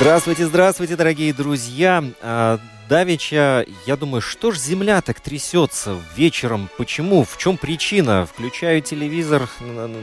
Здравствуйте, здравствуйте, дорогие друзья. А, Давича, я думаю, что ж земля так трясется вечером? Почему? В чем причина? Включаю телевизор,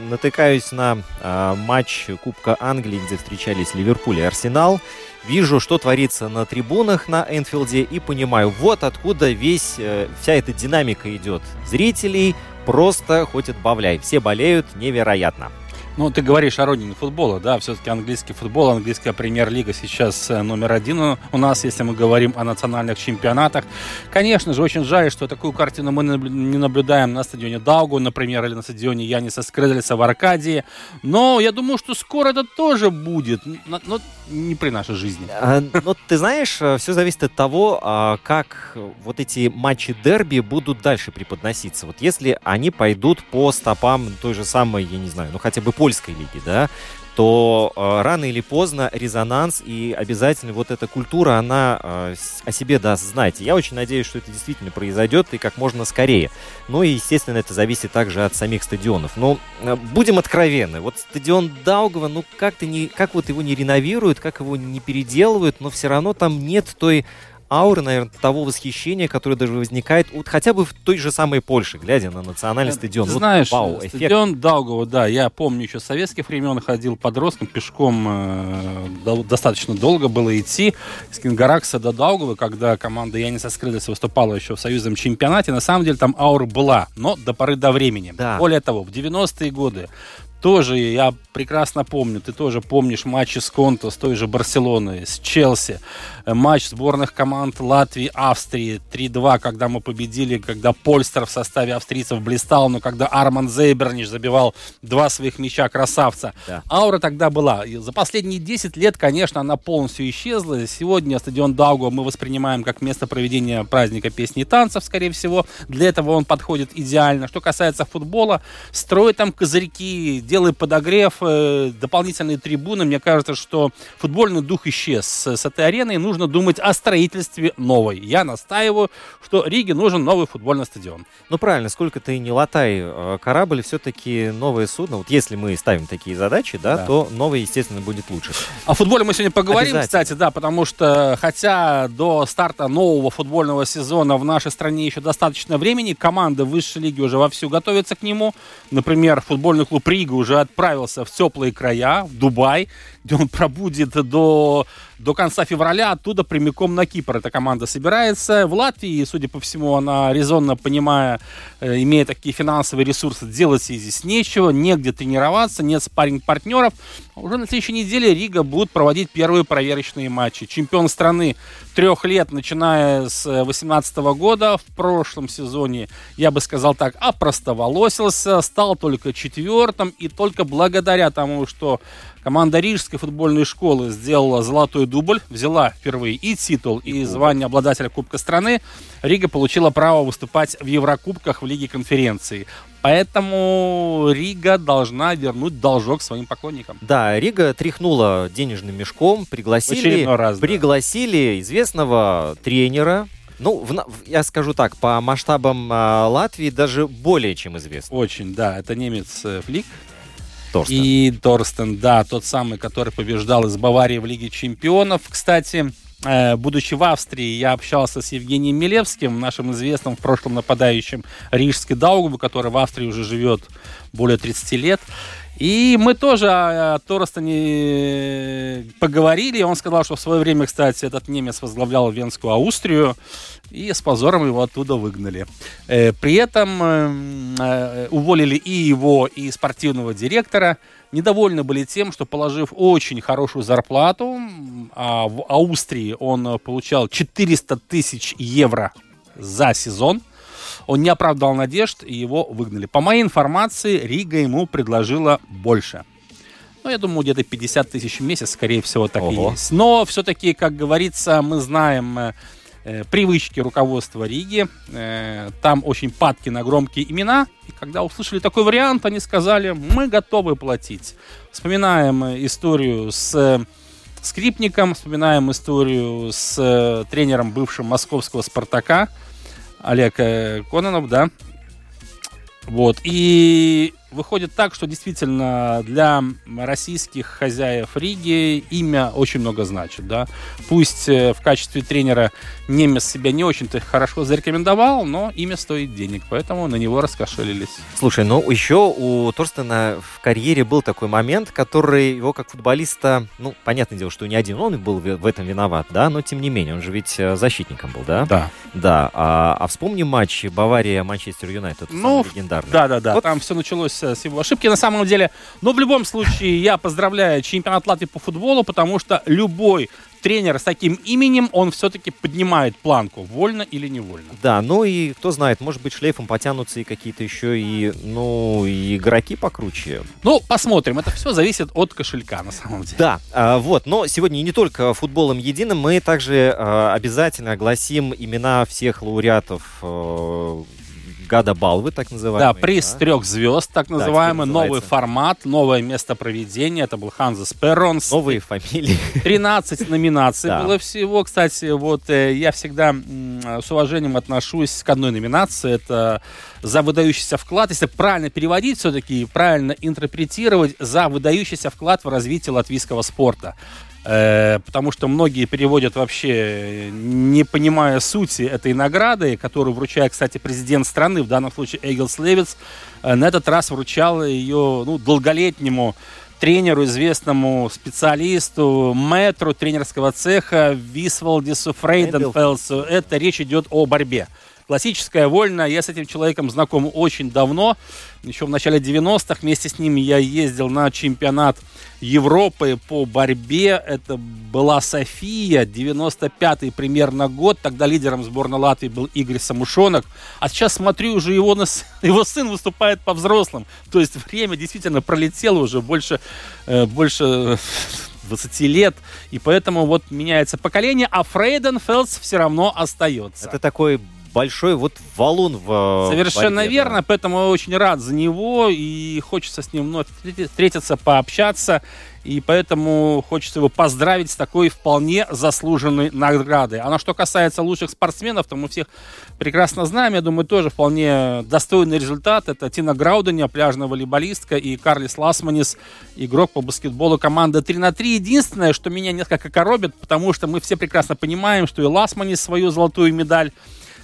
натыкаюсь на а, матч Кубка Англии, где встречались Ливерпуль и Арсенал. Вижу, что творится на трибунах на Энфилде и понимаю, вот откуда весь, э, вся эта динамика идет. Зрителей просто хоть отбавляй. Все болеют невероятно. Ну, ты говоришь о родине футбола, да, все-таки английский футбол, английская премьер-лига сейчас э, номер один у- нас, если мы говорим о национальных чемпионатах. Конечно же, очень жаль, что такую картину мы не наблюдаем на стадионе Даугу, например, или на стадионе Яниса Скредлиса в Аркадии. Но я думаю, что скоро это тоже будет, но, но не при нашей жизни. А, Ну, ты знаешь, все зависит от того, а, как вот эти матчи дерби будут дальше преподноситься. Вот если они пойдут по стопам той же самой, я не знаю, ну хотя бы польской лиги, да, то э, рано или поздно резонанс и обязательно вот эта культура, она э, о себе даст знать. Я очень надеюсь, что это действительно произойдет и как можно скорее. Ну и, естественно, это зависит также от самих стадионов. Но э, будем откровенны, вот стадион Даугава, ну как-то не, как вот его не реновируют, как его не переделывают, но все равно там нет той ауры, наверное, того восхищения, которое даже возникает вот хотя бы в той же самой Польше, глядя на национальный стадион. Ты Вот знаешь, вау, эффект. стадион Даугава, да, я помню еще с советских времен ходил подростком, пешком э, достаточно долго было идти с Кингаракса до Даугавы, когда команда Яниса Скрылиса выступала еще в союзном чемпионате. На самом деле там аура была, но до поры до времени. Да. Более того, в 90-е годы тоже я прекрасно помню, ты тоже помнишь матчи с Конто, с той же Барселоной, с Челси, Э, матч сборных команд Латвии, Австрии 3-2, когда мы победили, когда Польстер в составе австрийцев блистал, но когда Арман Зейбернич забивал два своих мяча красавца. Да. Аура тогда была. И за последние 10 лет, конечно, она полностью исчезла. Сегодня стадион Даугава мы воспринимаем как место проведения праздника песни и танцев, скорее всего. Для этого он подходит идеально. Что касается футбола, строй там козырьки, делай подогрев, э, дополнительные трибуны. Мне кажется, что футбольный дух исчез с, этой арены, нужно думать о строительстве новой. Я настаиваю, что Риге нужен новый футбольный стадион. Ну правильно, сколько ты не латай э, корабль, все-таки новое судно. Вот если мы ставим такие задачи, да, Да. то новое, естественно, будет лучше. О футболе мы сегодня поговорим, кстати, да, потому что хотя до старта нового футбольного сезона в нашей стране еще достаточно времени, команды высшей лиги уже вовсю готовятся к нему. Например, футбольный клуб Рига уже отправился в теплые края, в Дубай, где он пробудет до, до конца февраля, оттуда прямиком на Кипр эта команда собирается. В Латвии, судя по всему, она резонно понимая, э, имея такие финансовые ресурсы, делать ей здесь нечего, негде тренироваться, нет спарринг-партнеров. Уже на следующей неделе Рига будет проводить первые проверочные матчи. Чемпион страны трех лет, начиная с 2018 года, в прошлом сезоне, я бы сказал так, опростоволосился, стал только четвертым, и только благодаря тому, что команда Рижской футбольной школы сделала золотой дубль, взяла впервые и титул, и звание обладателя Кубка страны, Рига получила право выступать в Еврокубках в Лиге конференции. Поэтому Рига должна вернуть должок своим поклонникам. Да, Рига тряхнула денежным мешком, пригласили, раз, да. пригласили известного тренера. Ну, в я скажу так, по масштабам а, Латвии даже более чем известный. Очень, да, это немец э, Финк. Торстен. И Торстен, да, тот самый, который побеждал из Баварии в Лиге чемпионов. Кстати, э, будучи в Австрии, я общался с Евгением Милевским, нашим известным в прошлом нападающим Рижской Даугавы, который в Австрии уже живет более 30 лет. И мы тоже о Торстоне поговорили. Он сказал, что в свое время, кстати, этот немец возглавлял Венскую Аустрию, и с позором его оттуда выгнали. Э, при этом э, э, уволили и его, и спортивного директора. Недовольны были тем, что, положив очень хорошую зарплату, а в Австрии он получал 400 тысяч евро за сезон, он не оправдал надежд, и его выгнали. По моей информации, Рига ему предложила больше. Ну, я думаю, где-то 50 тысяч в месяц, скорее всего, так Ого. и есть. Но все-таки, как говорится, мы знаем э, привычки руководства Риги. Э, там очень падки на громкие имена. И когда услышали такой вариант, они сказали, мы готовы платить. Вспоминаем историю с э, Скрипником, вспоминаем историю с тренером бывшим московского «Спартака», Олег Кононов, да. Вот. И выходит так, что действительно для российских хозяев Риги имя очень много значит, да. Пусть э, в качестве тренера немец себя не очень-то хорошо зарекомендовал, но имя стоит денег, поэтому на него раскошелились. Слушай, ну еще у Торстена в карьере был такой момент, который его как футболиста, ну, понятное дело, что не один он был в этом виноват, да, но тем не менее, он же ведь э, защитником был, да? Да. Да, а, а вспомни матч Бавария-Манчестер Юнайтед, ну, легендарный. Да-да-да, вот. там все началось с его ошибки на самом деле. Но в любом случае я поздравляю чемпионат Латвии по футболу, потому что любой тренер с таким именем, он все-таки поднимает планку, вольно или невольно. Да, ну и кто знает, может быть, шлейфом потянутся и какие-то еще и, ну, и игроки покруче. Ну, посмотрим, это все зависит от кошелька, на самом деле. Да, а, вот, но сегодня не только футболом единым, мы также а, обязательно огласим имена всех лауреатов а, Гада Балвы, так называемый. Да, приз да? трех звезд, так называемый, да, новый формат, новое место проведения. Это был Ханза Сперронс. Новые фамилии. 13 номинаций да. было всего. Кстати, вот э, я всегда с уважением отношусь к одной номинации. Это за выдающийся вклад, если правильно переводить все-таки, правильно интерпретировать, за выдающийся вклад в развитие латвийского спорта. Э, потому что многие переводят вообще, не понимая сути этой награды, которую вручает, кстати, президент страны, в данном случае Эгилс Левиц, э, на этот раз вручал ее ну, долголетнему тренеру, известному специалисту, метру тренерского цеха Висвалдису Фрейденфелсу. Это речь идет о борьбе. Классическая вольная. Я с этим человеком знаком очень давно. Еще в начале 90-х вместе с ним я ездил на чемпионат Европы по борьбе. Это была София, 95-й примерно год. Тогда лидером сборной Латвии был Игорь Самушонок. А сейчас смотрю, уже его, его сын выступает по взрослым. То есть время действительно пролетело уже больше, э, больше 20 лет, и поэтому вот меняется поколение, а Фрейденфелдс все равно остается. Это такой большой вот валун в э, Совершенно борьбе, верно, да. поэтому я очень рад за него и хочется с ним вновь встретиться, пообщаться. И поэтому хочется его поздравить с такой вполне заслуженной наградой. А на что касается лучших спортсменов, то мы всех прекрасно знаем. Я думаю, тоже вполне достойный результат. Это Тина Граудиня, пляжная волейболистка, и Карлис Ласманис, игрок по баскетболу команды 3 на 3. Единственное, что меня несколько коробит, потому что мы все прекрасно понимаем, что и Ласманис свою золотую медаль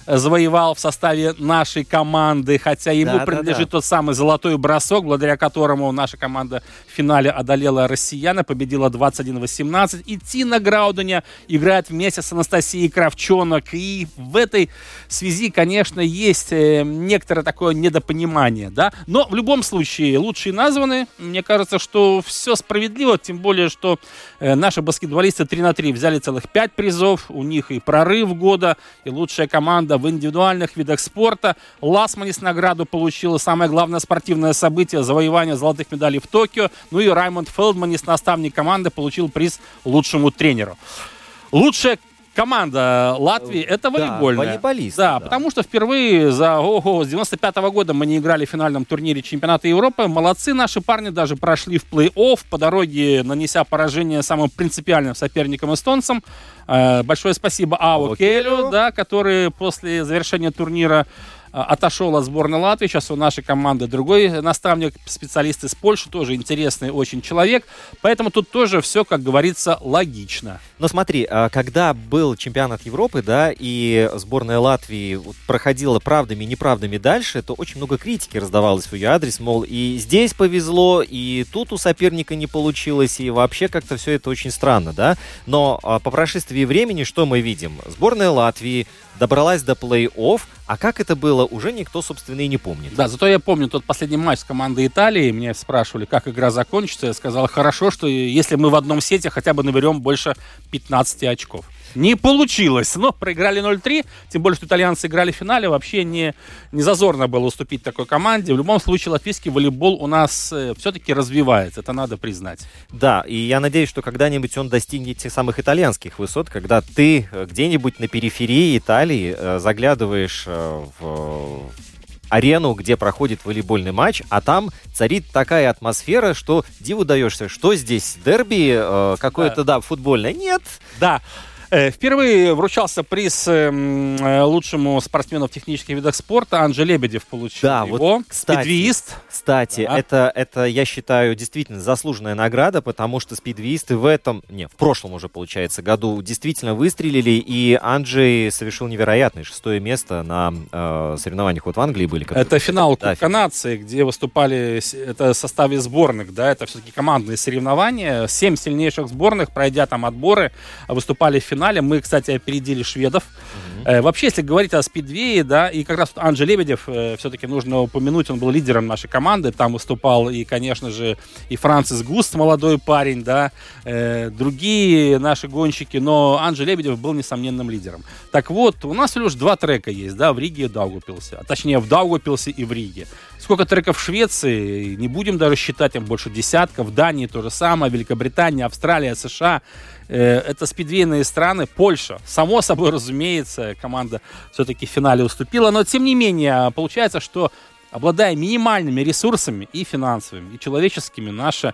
завоевал в составе нашей команды, хотя ему да, принадлежит да, да. тот самый золотой бросок, благодаря которому наша команда в финале одолела россияна, победила 21-18. И Тина Грауденя играет вместе с Анастасией Кравчонок. И в этой связи, конечно, есть э, некоторое такое недопонимание, да. Но в любом случае лучшие названы. Мне кажется, что все справедливо, тем более, что э, наши баскетболисты 3 на 3 взяли целых 5 призов. У них и прорыв года, и лучшая команда года в индивидуальных видах спорта. Ласманис награду получила самое главное спортивное событие – завоевание золотых медалей в Токио. Ну и Раймонд Фелдманис, наставник команды, получил приз лучшему тренеру. Лучшая команда Латвии это волейбольная. Да, волейболист. Да, да, потому что впервые за ого, с 95 -го года мы не играли в финальном турнире чемпионата Европы. Молодцы наши парни даже прошли в плей-офф по дороге, нанеся поражение самым принципиальным соперникам эстонцам. Э, большое спасибо Ау Келю, да, который после завершения турнира отошел от сборной Латвии. Сейчас у нашей команды другой наставник, специалист из Польши, тоже интересный очень человек. Поэтому тут тоже все, как говорится, логично. Но смотри, а, когда был чемпионат Европы, да, и сборная Латвии проходила правдами и неправдами дальше, то очень много критики раздавалось в ее адрес, мол, и здесь повезло, и тут у соперника не получилось, и вообще как-то все это очень странно, да. Но а, по прошествии времени что мы видим? Сборная Латвии добралась до плей-офф, а как это было, уже никто, собственно, и не помнит. Да, зато я помню тот последний матч с командой Италии. Меня спрашивали, как игра закончится. Я сказал, хорошо, что если мы в одном сете хотя бы наберем больше 15 очков. Не получилось, но проиграли 0-3, тем более, что итальянцы играли в финале, вообще не, не зазорно было уступить такой команде. В любом случае, латвийский волейбол у нас э, все-таки развивается, это надо признать. Да, и я надеюсь, что когда-нибудь он достигнет тех самых итальянских высот, когда ты э, где-нибудь на периферии Италии э, заглядываешь э, в арену, где проходит волейбольный матч, а там царит такая атмосфера, что диву даешься, что здесь дерби э, какое-то, да. да, футбольное. Нет. Да. Э, впервые вручался приз эм, э, лучшему спортсмену в технических видах спорта. Анже Лебедев получил да, его. Вот, кстати, спидвиист. Кстати, да. это, это, я считаю, действительно заслуженная награда, потому что спидвиисты в этом, не, в прошлом уже, получается, году действительно выстрелили, и Анджей совершил невероятное шестое место на э, соревнованиях вот в Англии были. Это финал да, Кубка нации, где выступали, это в составе сборных, да, это все-таки командные соревнования. Семь сильнейших сборных, пройдя там отборы, выступали в финале финале. Мы, кстати, опередили шведов. Угу. Э, вообще, если говорить о спидвее, да, и как раз Анджей Лебедев, э, все-таки нужно упомянуть, он был лидером нашей команды. Там выступал и, конечно же, и Францис Густ, молодой парень, да, э, другие наши гонщики, но Анджей Лебедев был несомненным лидером. Так вот, у нас лишь два трека есть, да, в Риге и Даугупилсе. А точнее, в Даугупилсе и в Риге. Сколько треков в Швеции, не будем даже считать, им больше десятков. В Дании то же самое, Великобритания, Австралия, США. Э, это спидвейные страны. Польша, само собой разумеется, команда все-таки в финале уступила. Но, тем не менее, получается, что обладая минимальными ресурсами и финансовыми, и человеческими, наша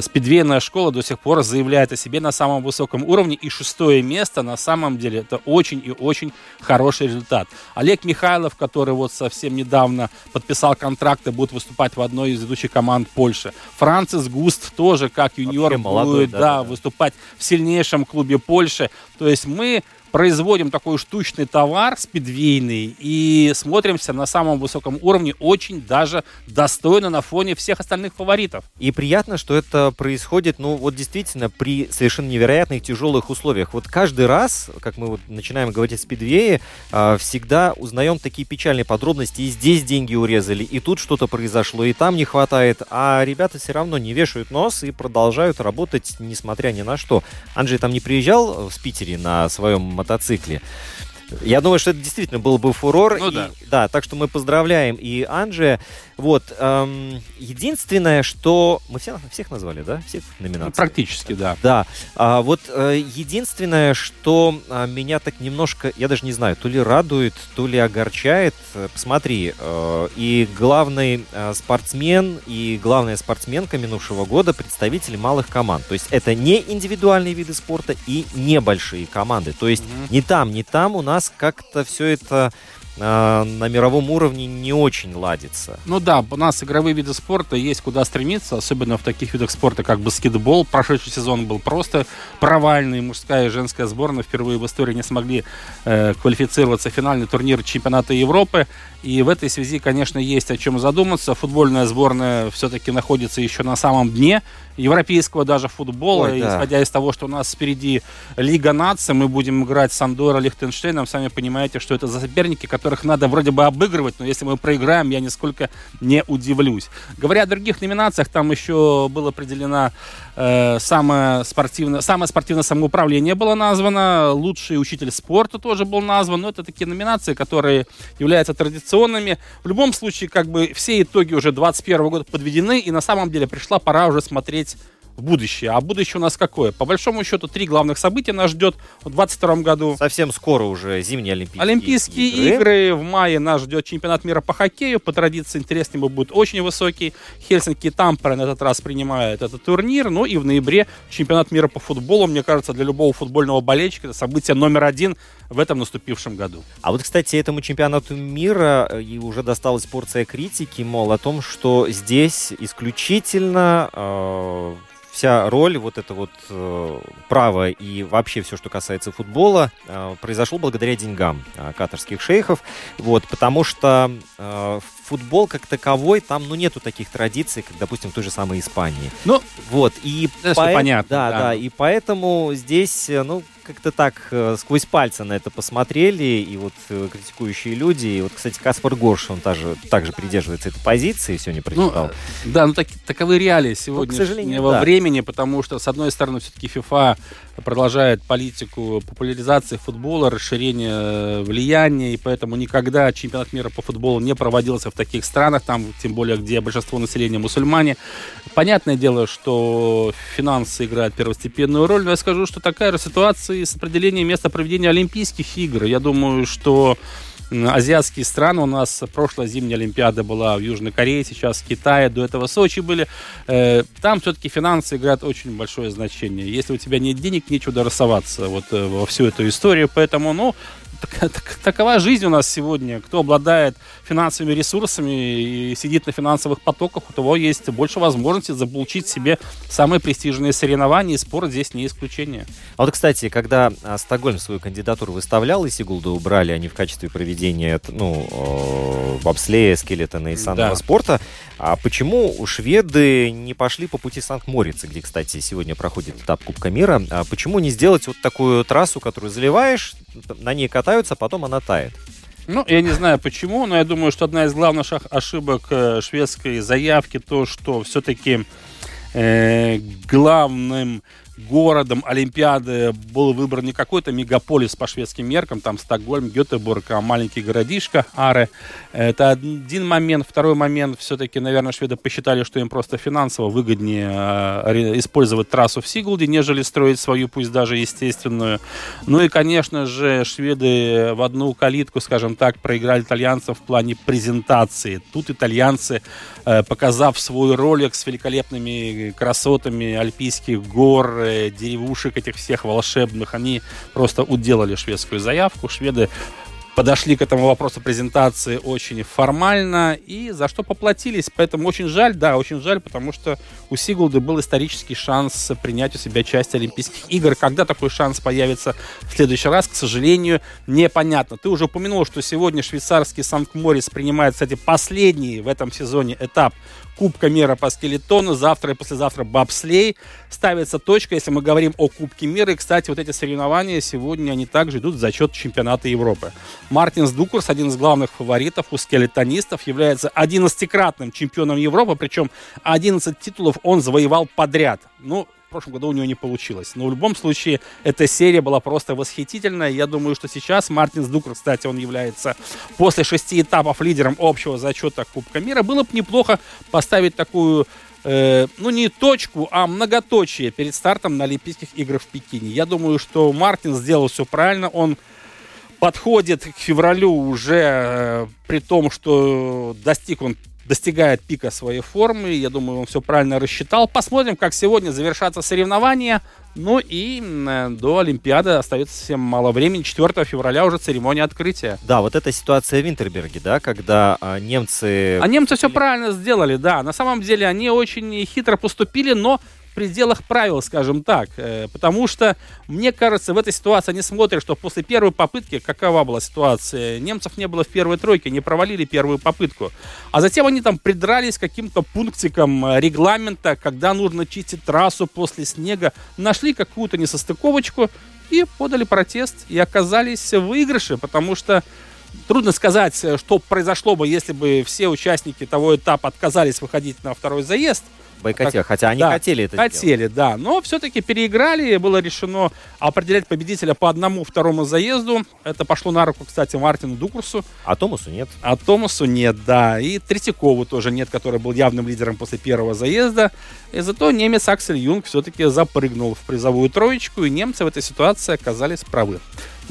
спидвейная школа до сих пор заявляет о себе на самом высоком уровне. И шестое место на самом деле это очень и очень хороший результат. Олег Михайлов, который вот совсем недавно подписал контракт и будет выступать в одной из ведущих команд Польши. Францис Густ тоже как юниор будет да, да, да, выступать в сильнейшем клубе Польши. То есть мы производим такой штучный товар спидвейный и смотримся на самом высоком уровне очень даже достойно на фоне всех остальных фаворитов. И приятно, что это происходит, ну вот действительно, при совершенно невероятных тяжелых условиях. Вот каждый раз, как мы вот начинаем говорить о спидвее, а, всегда узнаем такие печальные подробности. И здесь деньги урезали, и тут что-то произошло, и там не хватает. А ребята все равно не вешают нос и продолжают работать, несмотря ни на что. Анджей там не приезжал в Питере на своем мотоцикле. Я думаю, что это действительно был бы фурор. Ну, и, да. да, так что мы поздравляем и Анже. Вот, эм, единственное, что... Мы всех, всех назвали, да? Всех номинаций? Ну, практически, да. Да. А, вот э, единственное, что а, меня так немножко, я даже не знаю, то ли радует, то ли огорчает. Посмотри, э, и главный э, спортсмен, и главная спортсменка минувшего года представители малых команд. То есть это не индивидуальные виды спорта и небольшие команды. То есть mm-hmm. ни там, ни там у нас как-то все это э, на мировом уровне не очень ладится. Ну да, у нас игровые виды спорта есть куда стремиться, особенно в таких видах спорта, как баскетбол. Прошедший сезон был просто провальный. Мужская и женская сборная впервые в истории не смогли э, квалифицироваться в финальный турнир чемпионата Европы. И в этой связи, конечно, есть о чем задуматься. Футбольная сборная все-таки находится еще на самом дне европейского даже футбола. Ой, да. Исходя из того, что у нас впереди Лига наций, мы будем играть с Андорой, Лихтенштейном. Сами понимаете, что это за соперники, которых надо вроде бы обыгрывать, но если мы проиграем, я нисколько не удивлюсь. Говоря о других номинациях, там еще было определена э, самое спортивное, самое спортивное самоуправление было названо, лучший учитель спорта тоже был назван, но это такие номинации, которые являются традиционными. В любом случае, как бы все итоги уже 21 года подведены, и на самом деле пришла пора уже смотреть иметь в будущее. А будущее у нас какое? По большому счету, три главных события нас ждет в 2022 году. Совсем скоро уже зимние Олимпийские, Олимпийские игры. игры. В мае нас ждет чемпионат мира по хоккею. По традиции интерес к нему будет очень высокий. Хельсинки и Тампера на этот раз принимают этот турнир. Ну и в ноябре чемпионат мира по футболу. Мне кажется, для любого футбольного болельщика это событие номер один в этом наступившем году. А вот, кстати, этому чемпионату мира э, и уже досталась порция критики, мол, о том, что здесь исключительно э, вся роль, вот это вот э, право и вообще все, что касается футбола, э, произошло благодаря деньгам э, катарских шейхов. Вот, потому что э, футбол как таковой, там, ну, нету таких традиций, как, допустим, в той же самой Испании. Ну, вот, и это по... понятно. Да, да, да, и поэтому здесь, э, ну, как-то так э, сквозь пальцы на это посмотрели, и вот э, критикующие люди, и вот, кстати, Каспар Горш, он также, также придерживается этой позиции, сегодня ну, прочитал. Ну, да, ну так, таковы реалии сегодняшнего ну, да. времени, потому что, с одной стороны, все-таки FIFA продолжает политику популяризации футбола, расширения влияния, и поэтому никогда чемпионат мира по футболу не проводился в таких странах, там, тем более, где большинство населения мусульмане. Понятное дело, что финансы играют первостепенную роль, но я скажу, что такая же ситуация с определением места проведения Олимпийских игр. Я думаю, что азиатские страны. У нас прошлая зимняя Олимпиада была в Южной Корее, сейчас в Китае, до этого Сочи были. Э, там все-таки финансы играют очень большое значение. Если у тебя нет денег, нечего дорисоваться вот э, во всю эту историю. Поэтому, ну, такова жизнь у нас сегодня. Кто обладает финансовыми ресурсами и сидит на финансовых потоках, у того есть больше возможностей заполучить себе самые престижные соревнования, и спорт здесь не исключение. А вот, кстати, когда а, Стокгольм свою кандидатуру выставлял, и Сигулда убрали они в качестве проведения ну, э, бобслея, скелетона и санного да. спорта, а почему шведы не пошли по пути Санкт-Морица, где, кстати, сегодня проходит этап Кубка мира? А почему не сделать вот такую трассу, которую заливаешь, на ней катаются, а потом она тает? Ну, я не знаю почему, но я думаю, что одна из главных ошибок э, шведской заявки то, что все-таки э, главным городом Олимпиады был выбран не какой-то мегаполис по шведским меркам, там Стокгольм, Гетеборг, а маленький городишко Аре. Это один момент. Второй момент, все-таки, наверное, шведы посчитали, что им просто финансово выгоднее э, использовать трассу в Сигулде, нежели строить свою, пусть даже естественную. Ну и, конечно же, шведы в одну калитку, скажем так, проиграли итальянцам в плане презентации. Тут итальянцы, э, показав свой ролик с великолепными красотами альпийских гор, деревушек этих всех волшебных, они просто уделали шведскую заявку. Шведы подошли к этому вопросу презентации очень формально и за что поплатились. Поэтому очень жаль, да, очень жаль, потому что у Сигулды был исторический шанс принять у себя часть Олимпийских игр. Когда такой шанс появится в следующий раз, к сожалению, непонятно. Ты уже упомянул, что сегодня швейцарский Санкт-Морис принимает, кстати, последний в этом сезоне этап Кубка мира по скелетону. Завтра и послезавтра бобслей. Ставится точка, если мы говорим о Кубке мира. И, кстати, вот эти соревнования сегодня, они также идут за счет чемпионата Европы. Мартинс Дукурс, один из главных фаворитов у скелетонистов, является 11-кратным чемпионом Европы, причем 11 титулов он завоевал подряд. Ну, прошлом году у него не получилось. Но в любом случае, эта серия была просто восхитительная. Я думаю, что сейчас Мартин Дукер, кстати, он является после шести этапов лидером общего зачета Кубка мира. Было бы неплохо поставить такую э, ну не точку, а многоточие перед стартом на Олимпийских играх в Пекине. Я думаю, что Мартин сделал все правильно. Он подходит к февралю уже э, при том, что достиг он достигает пика своей формы. Я думаю, он все правильно рассчитал. Посмотрим, как сегодня завершатся соревнования. Ну и до Олимпиады остается совсем мало времени. 4 февраля уже церемония открытия. Да, вот эта ситуация в Винтерберге, да, когда а, немцы... А немцы все правильно сделали, да. На самом деле они очень хитро поступили, но пределах правил, скажем так. Э, потому что, мне кажется, в этой ситуации они смотрят, что после первой попытки, какова была ситуация, немцев не было в первой тройке, не провалили первую попытку. А затем они там придрались каким-то пунктикам э, регламента, когда нужно чистить трассу после снега, нашли какую-то несостыковочку и подали протест, и оказались в выигрыше, потому что Трудно сказать, э, что произошло бы, если бы все участники того этапа отказались выходить на второй заезд. Байкоте, как- хотя они да, хотели это Хотели, да. Но все-таки переиграли, было решено определять победителя по одному второму заезду. Это пошло на руку, кстати, Мартину Дукурсу. сделать. А Томасу нет. А Томасу нет, да. И Третьякову тоже нет, который был явным лидером после первого заезда. И зато немец Аксель Юнг все-таки запрыгнул в призовую троечку, и немцы в этой ситуации оказались правы.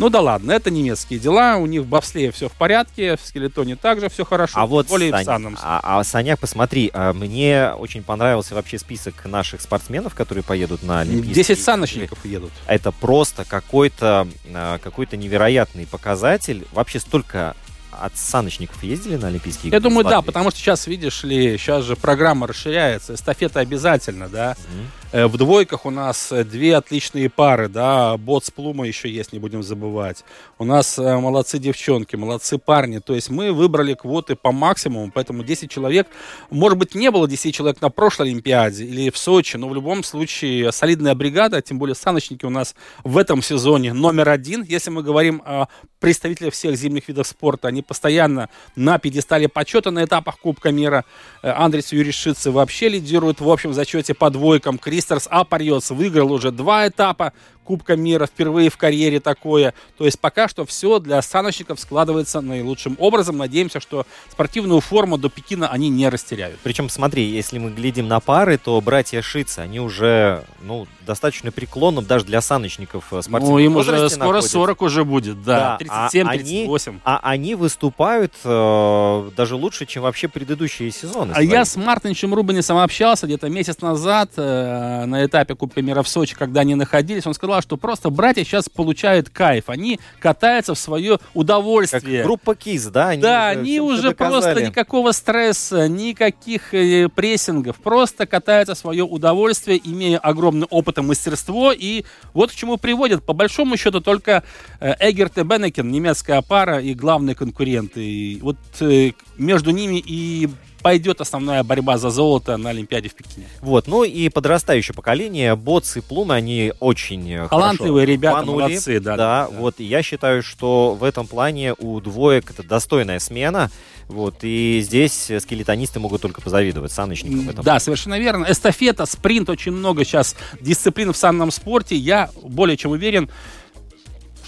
Ну да ладно, это немецкие дела, у них в бобслее все в порядке, в скелетоне также все хорошо, А вот, более и в Сань, санном. а, а, Саня, посмотри, а, мне очень понравился вообще список наших спортсменов, которые поедут на Олимпийские 10 игры. саночников едут. Это просто какой-то а, какой-то невероятный показатель. Вообще столько от саночников ездили на Олимпийские игры? Я думаю, да, потому что сейчас, видишь ли, сейчас же программа расширяется, эстафета обязательно, да. Мгм. Э, В двойках у нас э, две отличные пары, да, бот с плума еще есть, не будем забывать. У нас э, молодцы девчонки, молодцы парни, то есть мы выбрали квоты по максимуму, поэтому 10 человек, может быть, не было 10 человек на прошлой Олимпиаде или в Сочи, но в любом случае солидная бригада, тем более саночники у нас в этом сезоне номер один, если мы говорим о представителях всех зимних видов спорта, они постоянно на пьедестале почета на этапах Кубка мира. Э, Андрес Юришицы вообще лидирует в общем зачете по двойкам. Кристерс Апарьос выиграл уже два этапа Кубка мира, впервые в карьере такое. То есть пока что все для саночников складывается наилучшим образом. Надеемся, что спортивную форму до Пекина они не растеряют. Причем, смотри, если мы глядим на пары, то братья Шицы, они уже, ну, достаточно преклонным даже для саночников э, спортивном Ну, им уже скоро находятся. 40 уже будет, да. Да, а 37, они- 38. А они выступают э, даже лучше, чем вообще предыдущие сезоны. А я с Мартинчем Рубанисом общался где-то месяц назад э, на этапе Кубка мира в Сочи, когда они находились. Он сказал, что просто братья сейчас получают кайф. Они катаются в свое как удовольствие. группа КИС, да? Они да, уже они уже просто доказали. никакого стресса, никаких э, прессингов, просто катаются в свое удовольствие, имея огромный опыт и мастерство. И вот к чему приводит, по большому счету, только э, Эгерт и Беннекен, немецкая пара и главные конкуренты. И вот э, между ними и пойдет основная борьба за золото на Олимпиаде в Пекине. Вот, ну и подрастающее поколение, Боц и Плумы, они очень э, Талантливые ребята, рванули. молодцы, да, Да, да. вот, и я считаю, что в этом плане у двоек это достойная смена, вот, и здесь э, скелетонисты могут только позавидовать саночникам в этом Да, совершенно верно. Эстафета, спринт, очень много сейчас дисциплин в санном спорте. Я более чем уверен,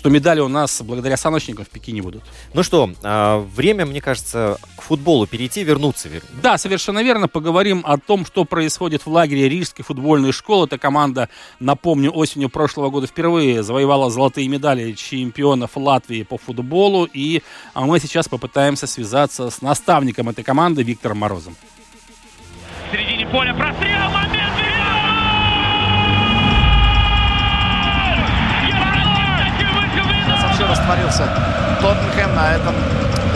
что медали у нас благодаря саночникам в Пекине будут. Ну что, а, время, мне кажется, к футболу перейти, вернуться. вер- Да, совершенно верно. Поговорим о том, что происходит в лагере Рижской футбольной школы. Эта команда, напомню, осенью прошлого года впервые завоевала золотые медали чемпионов Латвии по футболу. И а, мы сейчас попытаемся связаться с наставником этой команды Виктором Морозом. В середине поля прострел, растворился Тоттенхэм на этом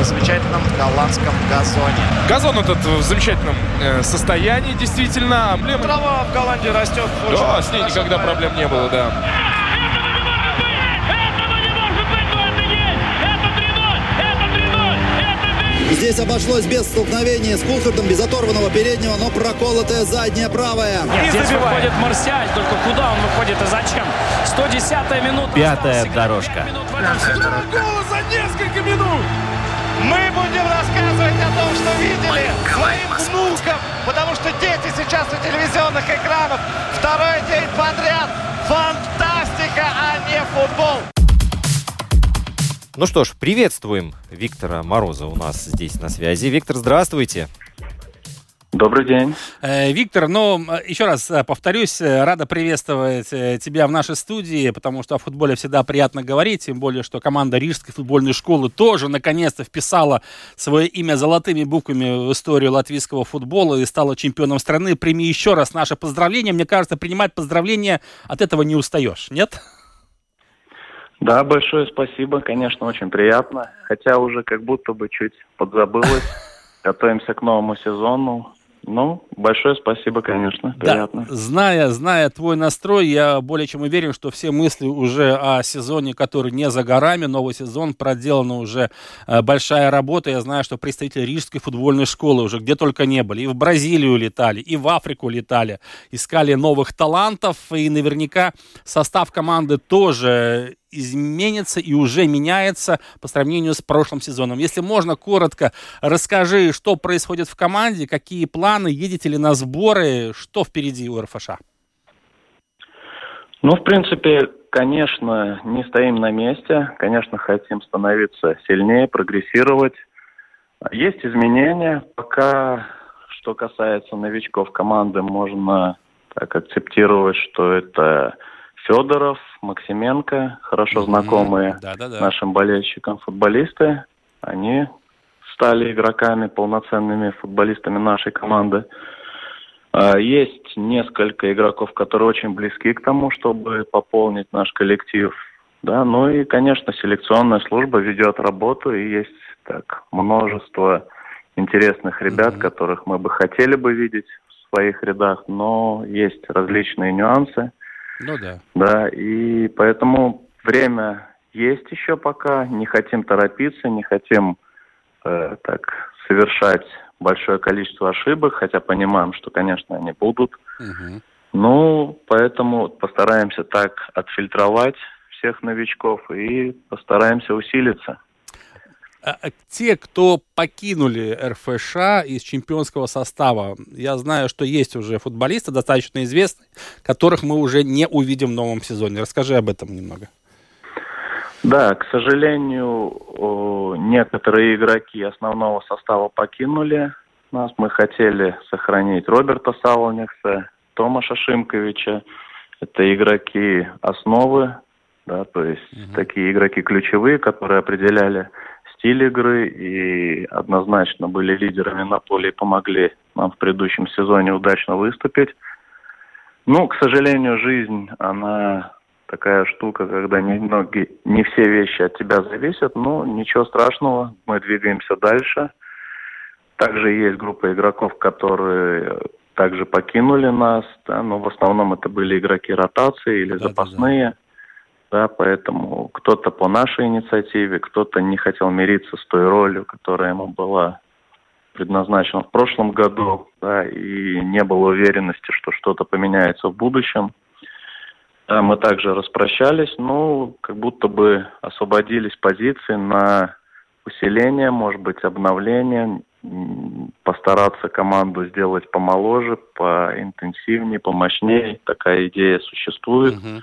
замечательном голландском газоне. Газон этот в замечательном э, состоянии, действительно. Проблемы- Трава в Голландии растет. Да, с ней никогда проблем не было, да. Этого не может быть, но это есть! Это 3-0! Это 3-0! Это Здесь обошлось без столкновения с Кулхардом, без оторванного переднего, но проколотая задняя правая. Здесь выходит Марсиаль, только куда он выходит и зачем? 110-я минута. Пятая дорожка. минут в этом за несколько минут! Мы будем рассказывать о том, что видели своим внукам, потому что дети сейчас у телевизионных экранов. Второй день подряд. Фантастика, а не футбол. Ну что ж, приветствуем Виктора Мороза у нас здесь на связи. Виктор, здравствуйте. Добрый день. Э, Виктор, ну, еще раз э, повторюсь, э, рада приветствовать тебя в нашей студии, потому что о футболе всегда приятно говорить, тем более, что команда Рижской футбольной школы тоже наконец-то вписала свое имя золотыми буквами в историю латвийского футбола и стала чемпионом страны. Прими еще раз наше поздравление. Мне кажется, принимать поздравления от этого не устаешь, нет? Да, большое спасибо, конечно, очень приятно. Хотя уже как будто бы чуть подзабылось. Готовимся к новому сезону. Ну, большое спасибо, конечно, приятно. Да, зная, зная твой настрой, я более чем уверен, что все мысли уже о сезоне, который не за горами, новый сезон, проделана уже э, большая работа. Я знаю, что представители Рижской футбольной школы уже где только не были, и в Бразилию летали, и в Африку летали, искали новых талантов, и наверняка состав команды тоже изменится и уже меняется по сравнению с прошлым сезоном. Если можно, коротко расскажи, что происходит в команде, какие планы, едете ли на сборы, что впереди у РФШ? Ну, в принципе, конечно, не стоим на месте. Конечно, хотим становиться сильнее, прогрессировать. Есть изменения. Пока, что касается новичков команды, можно так акцептировать, что это Федоров, Максименко, хорошо знакомые Да, да, да. нашим болельщикам футболисты. Они стали игроками, полноценными футболистами нашей команды. А, Есть несколько игроков, которые очень близки к тому, чтобы пополнить наш коллектив. Да, ну и, конечно, селекционная служба ведет работу, и есть так множество интересных ребят, Мгм. которых мы бы хотели бы видеть в своих рядах, но есть различные нюансы. Ну да. Да, и поэтому время есть еще пока. Не хотим торопиться, не хотим э, так совершать большое количество ошибок, хотя понимаем, что, конечно, они будут. Мгм. Ну, поэтому постараемся так отфильтровать всех новичков и постараемся усилиться. А, а Те, кто покинули РФШ из чемпионского состава, я знаю, что есть уже футболисты достаточно известные, которых мы уже не увидим в новом сезоне. Расскажи об этом немного. Да, к сожалению, некоторые игроки основного состава покинули нас. Мы хотели сохранить Роберта Саволникса, Томаша Шимковича. Это игроки основы, да, то есть такие игроки ключевые, которые определяли стиль игры и однозначно были лидерами на поле и помогли нам в предыдущем сезоне удачно выступить. Ну, к сожалению, жизнь, она такая штука, когда немного, не все вещи от тебя зависят, но ничего страшного, мы двигаемся дальше. Также есть группа игроков, которые также покинули нас, да, но в основном это были игроки ротации или Да-да-да. запасные. Да, поэтому кто-то по нашей инициативе, кто-то не хотел мириться с той ролью, которая ему была предназначена в прошлом году, да, и не было уверенности, что что-то поменяется в будущем. Да, мы также распрощались, но как будто бы освободились позиции на усиление, может быть, обновление, постараться команду сделать помоложе, поинтенсивнее, помощнее. Такая идея существует. Мгм.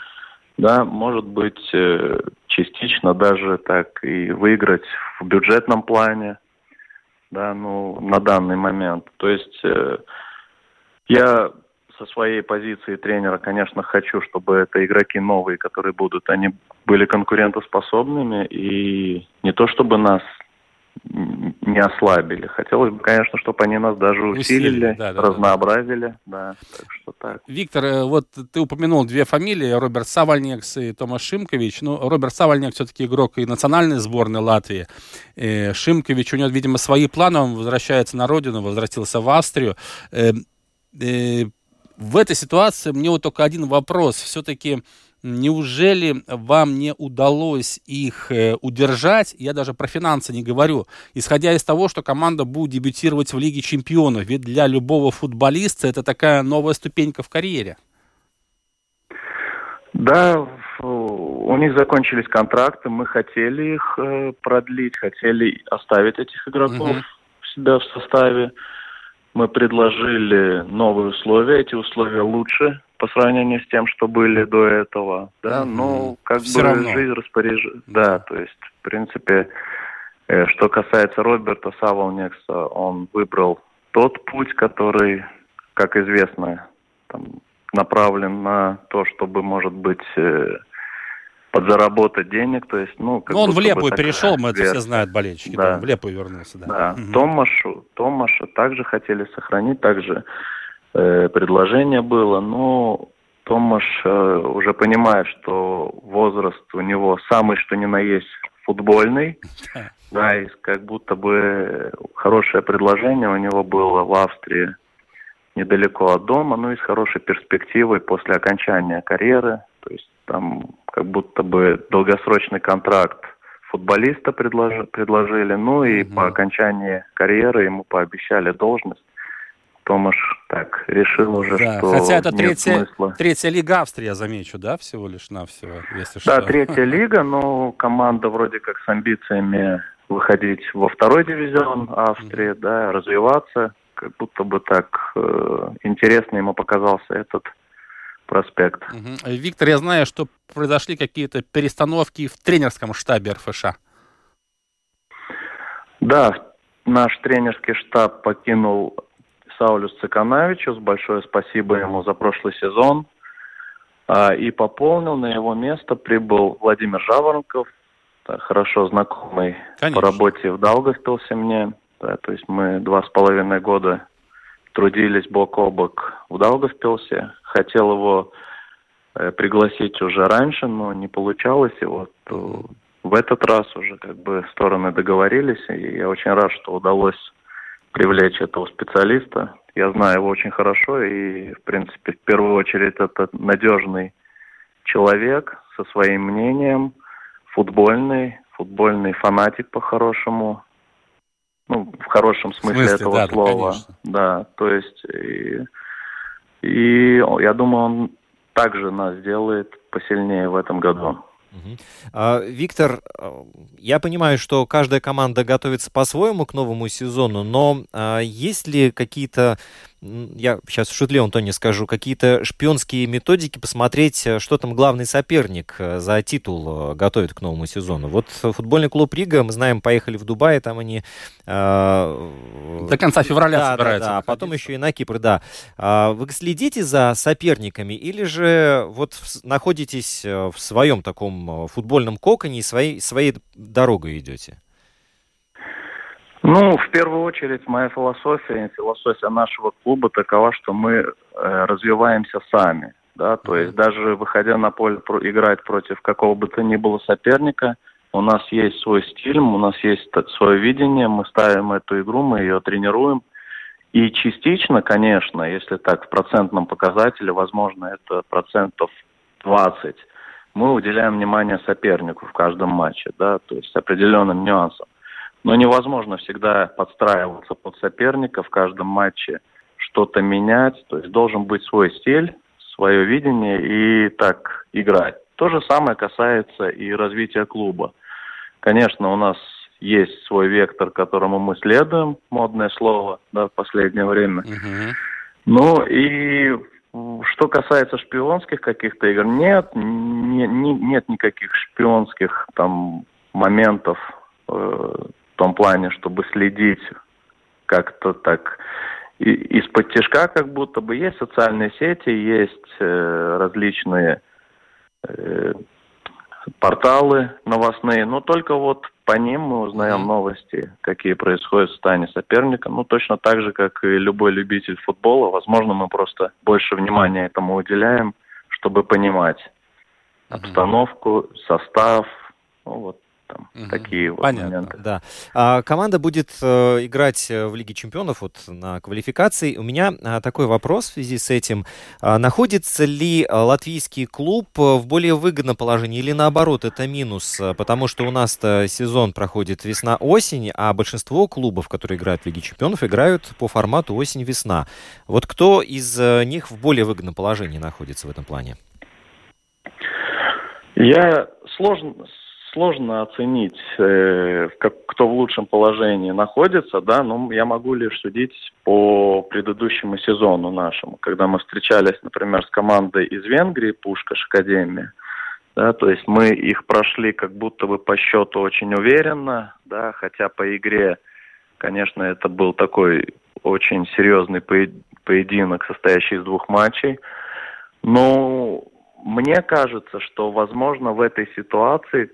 Да, может быть, э, частично даже так и выиграть в бюджетном плане, да, ну, на данный момент. То есть э, я со своей позиции тренера, конечно, хочу, чтобы это игроки новые, которые будут, они были конкурентоспособными и не то чтобы нас не ослабили. Хотелось бы, конечно, чтобы они нас даже Усилили, усилили, да, да, да. разнообразили, да, так что так. Виктор, э, вот ты упомянул две фамилии, Роберт Савальнекс и Томаш Шимкович. Ну, Роберт Савальнек все-таки игрок и национальной сборной Латвии. Э, Шимкович, у него, видимо, свои планы, он возвращается на родину, возвратился в Австрию. Э, э, в этой ситуации мне вот только один вопрос. Все-таки неужели вам не удалось их э, удержать? Я даже про финансы не говорю. Исходя из того, что команда будет дебютировать в Лиге Чемпионов. Ведь для любого футболиста это такая новая ступенька в карьере. Да, у них закончились контракты, мы хотели их э, продлить, хотели оставить этих игроков Мгм. у себя в составе. Мы предложили новые условия, эти условия лучше по сравнению с тем, что были до этого, да, Мгм. но как Всё бы равно. жизнь распоряжает, да, то есть, в принципе, э, что касается Роберта Саволнекса, он выбрал тот путь, который, как известно, там, направлен на то, чтобы, может быть, э, подзаработать денег, то есть, ну, как Ну, он в Лепую такая перешел, мы это все знают, болельщики. Да. В Лепую вернулся, да. Да, Мгм. Томашу, Томаша также хотели сохранить, также предложение было, но Томаш э, уже понимает, что возраст у него самый что ни на есть футбольный, да, и как будто бы хорошее предложение у него было в Австрии недалеко от дома, ну и с хорошей перспективой после окончания карьеры, то есть там как будто бы долгосрочный контракт футболиста предложи- предложили, ну и Мгм. по окончании карьеры ему пообещали должность. Томаш так решил уже, Да, что хотя это нет третья, смысла. третья лига Австрии, я замечу, да, всего лишь навсего, если Да, что. третья лига, но команда вроде как с амбициями выходить во второй дивизион Австрии, да, развиваться, как будто бы так э, интересно ему показался этот проспект. Э, Виктор, я знаю, что произошли какие-то перестановки в тренерском штабе РФШ. Да, наш тренерский штаб покинул Саулюс Цикановичус. Большое спасибо ему за прошлый сезон. А, И пополнил, на его место прибыл Владимир Жаворонков, хорошо знакомый Конечно. по работе в Даугавпилсе мне. Да, то есть мы два с половиной года трудились бок о бок в Даугавпилсе. Хотел его э, пригласить уже раньше, но не получалось. И вот э, в этот раз уже как бы стороны договорились, и я очень рад, что удалось привлечь этого специалиста. Я знаю его очень хорошо, и, в принципе, в первую очередь это надежный человек со своим мнением, футбольный, футбольный фанатик по-хорошему, ну, в хорошем смысле, смысле, этого да, слова. конечно. Да, то есть, и, и я думаю, он также нас сделает посильнее в этом году. А, Виктор, а, я понимаю, что каждая команда готовится по-своему к новому сезону, но а, есть ли какие-то, я сейчас в шутливом тоне скажу, какие-то шпионские методики посмотреть, э, что там главный соперник э, за титул э, готовит к новому сезону? Вот э, футбольный клуб Рига, мы знаем, поехали в Дубай, там они... а, До конца февраля да, собираются Да, да, потом еще и на Кипр, да. А Вы следите за соперниками или же вот находитесь э, в своем таком э, футбольном коконе и своей, своей дорогой идете? Ну, в первую очередь, моя философия, философия нашего клуба такова, что мы э, развиваемся сами. Да, то есть даже выходя на поле про- играть против какого бы то ни было соперника, у нас есть свой стиль, у нас есть свое видение, мы ставим эту игру, мы ее тренируем. И частично, конечно, если так в процентном показателе, возможно, это процентов 20, мы уделяем внимание сопернику в каждом матче, да, то есть определенным нюансам. Но невозможно всегда подстраиваться под соперника в каждом матче, что-то менять. То есть должен быть свой стиль, свое видение и так играть. То же самое касается и развития клуба. Конечно, у нас есть свой вектор, которому мы следуем, модное слово, да, в последнее время. Ну и что касается шпионских каких-то игр, нет, не- не- нет никаких шпионских там моментов э, в том плане, чтобы следить как-то так из-под тяжка, как будто бы есть социальные сети, есть э, различные э, порталы новостные, но только вот по ним мы узнаем новости, какие происходят в стане соперника. Ну, точно так же, как и любой любитель футбола. Возможно, мы просто больше внимания этому уделяем, чтобы понимать обстановку, состав, ну, вот там Мгм. такие вот Понятно. моменты. Да. А, команда будет э, играть э, в Лиге чемпионов вот, на квалификации. У меня а, такой вопрос в связи с этим. А, находится ли латвийский клуб в более выгодном положении или наоборот это минус? Потому что у нас-то сезон проходит весна-осень, а большинство клубов, которые играют в Лиге чемпионов, играют по формату осень-весна. Вот кто из э, них в более выгодном положении находится в этом плане? Я сложно, сложно оценить, э, как, кто в лучшем положении находится, да, но я могу лишь судить по предыдущему сезону нашему, когда мы встречались, например, с командой из Венгрии, Пушкаш Академия, да, то есть мы их прошли как будто бы по счету очень уверенно, да, хотя по игре, конечно, это был такой очень серьезный поединок, состоящий из двух матчей, но мне кажется, что, возможно, в этой ситуации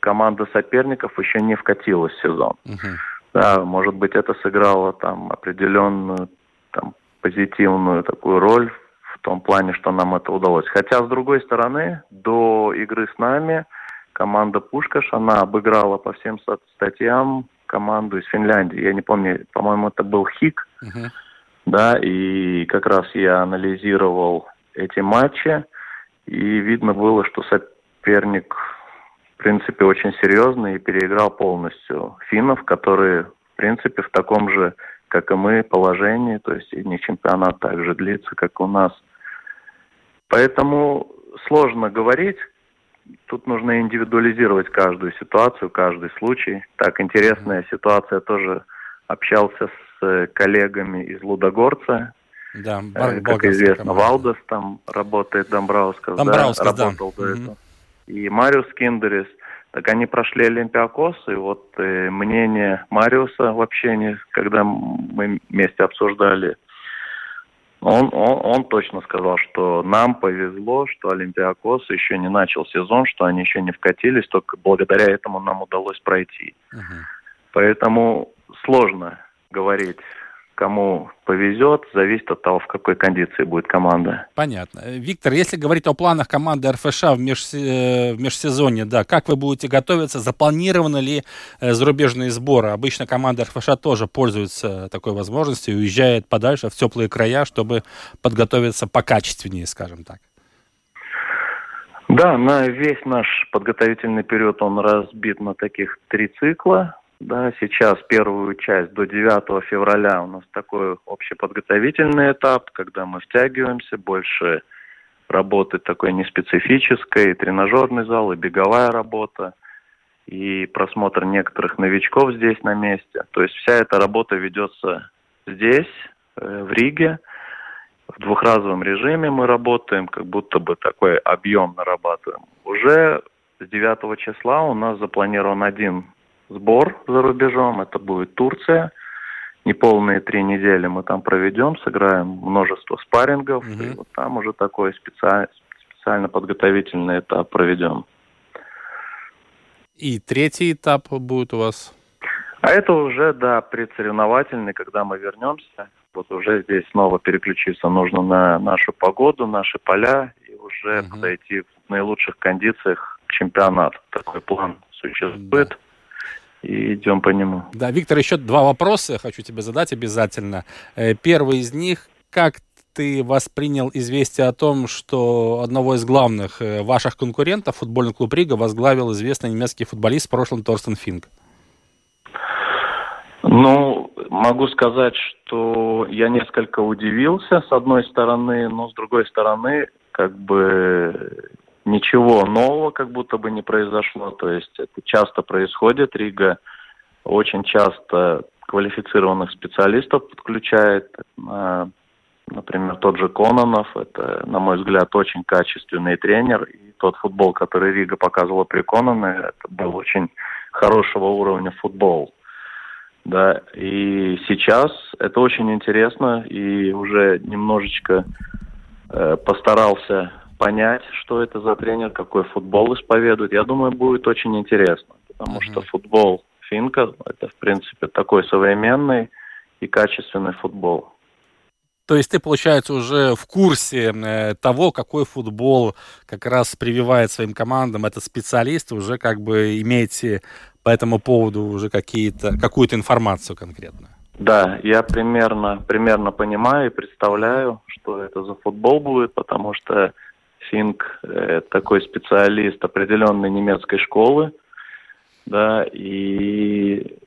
команда соперников еще не вкатилась в сезон. Мгм. Да, может быть, это сыграло там определенную там, позитивную такую роль в том плане, что нам это удалось. Хотя, с другой стороны, до игры с нами команда Пушкаш, она обыграла по всем ста- статьям команду из Финляндии. Я не помню, по-моему, это был Хик, Мгм. да, и как раз я анализировал эти матчи, и видно было, что соперник, принципе, очень серьезный и переиграл полностью финнов, которые, в принципе, в таком же как и мы, положении, то есть и не чемпионат также длится, как у нас. Поэтому сложно говорить, тут нужно индивидуализировать каждую ситуацию, каждый случай. Так, интересная ситуация, тоже общался с э, коллегами из Лудогорца, Да, Э, как известно, Валдес там работает, Домбраускас, Домбраускас, да, да. работал до Мгм. этого. И Мариус Киндерис. Так они прошли Олимпиакос, и вот э, мнение Мариуса в общении, когда мы вместе обсуждали, он, он, он точно сказал, что нам повезло, что Олимпиакос еще не начал сезон, что они еще не вкатились, только благодаря этому нам удалось пройти. Мгм. Поэтому сложно говорить, кому повезет, зависит от того, в какой кондиции будет команда. Понятно. Э, Виктор, если говорить о планах команды РФШ в, межсе- э, в межсезонье, да, как вы будете готовиться? Запланированы ли э, зарубежные сборы? Обычно команда РФШ тоже пользуется такой возможностью, уезжает подальше в теплые края, чтобы подготовиться покачественнее, скажем так. Да, на весь наш подготовительный период он разбит на таких три цикла. Да, сейчас первую часть до 9 февраля у нас такой общеподготовительный этап, когда мы втягиваемся, больше работы такой неспецифической, и тренажерный зал, и беговая работа, и просмотр некоторых новичков здесь на месте. То есть вся эта работа ведется здесь, э, в Риге, в двухразовом режиме мы работаем, как будто бы такой объем нарабатываем. Уже с 9 числа у нас запланирован один сбор за рубежом, это будет Турция. Неполные три недели мы там проведем, сыграем множество спаррингов, Мгм. и вот там уже такой специаль- специально подготовительный этап проведем. И третий этап будет у вас. А это уже, да, предсоревновательный, когда мы вернемся. Вот уже здесь снова переключиться нужно на нашу погоду, наши поля, и уже Мгм. подойти в наилучших кондициях к чемпионату. Такой план существует, и идем по нему. Да, Виктор, еще два вопроса хочу тебе задать обязательно. Э, Первый из них, как ты воспринял известие о том, что одного из главных э, ваших конкурентов, футбольный клуб Рига, возглавил известный немецкий футболист в прошлом Торстен Финк? Ну, могу сказать, что я несколько удивился, с одной стороны, но с другой стороны, как бы ничего нового как будто бы не произошло. То есть это часто происходит. Рига очень часто квалифицированных специалистов подключает. А, Например, тот же Кононов, это, на мой взгляд, очень качественный тренер. И тот футбол, который Рига показывала при Кононе, это был очень хорошего уровня футбол. Да, и сейчас это очень интересно, и уже немножечко э, постарался понять, что это за тренер, какой футбол исповедует. Я думаю, будет очень интересно, потому Мгм. что футбол Финка это, в принципе, такой современный и качественный футбол. То есть ты, получается, уже в курсе э, того, какой футбол как раз прививает своим командам этот специалист, уже как бы имеете по этому поводу уже какие-то, какую-то информацию конкретную. Да, я примерно, примерно понимаю и представляю, что это за футбол будет, потому что Финк э, такой специалист определенной немецкой школы, да, и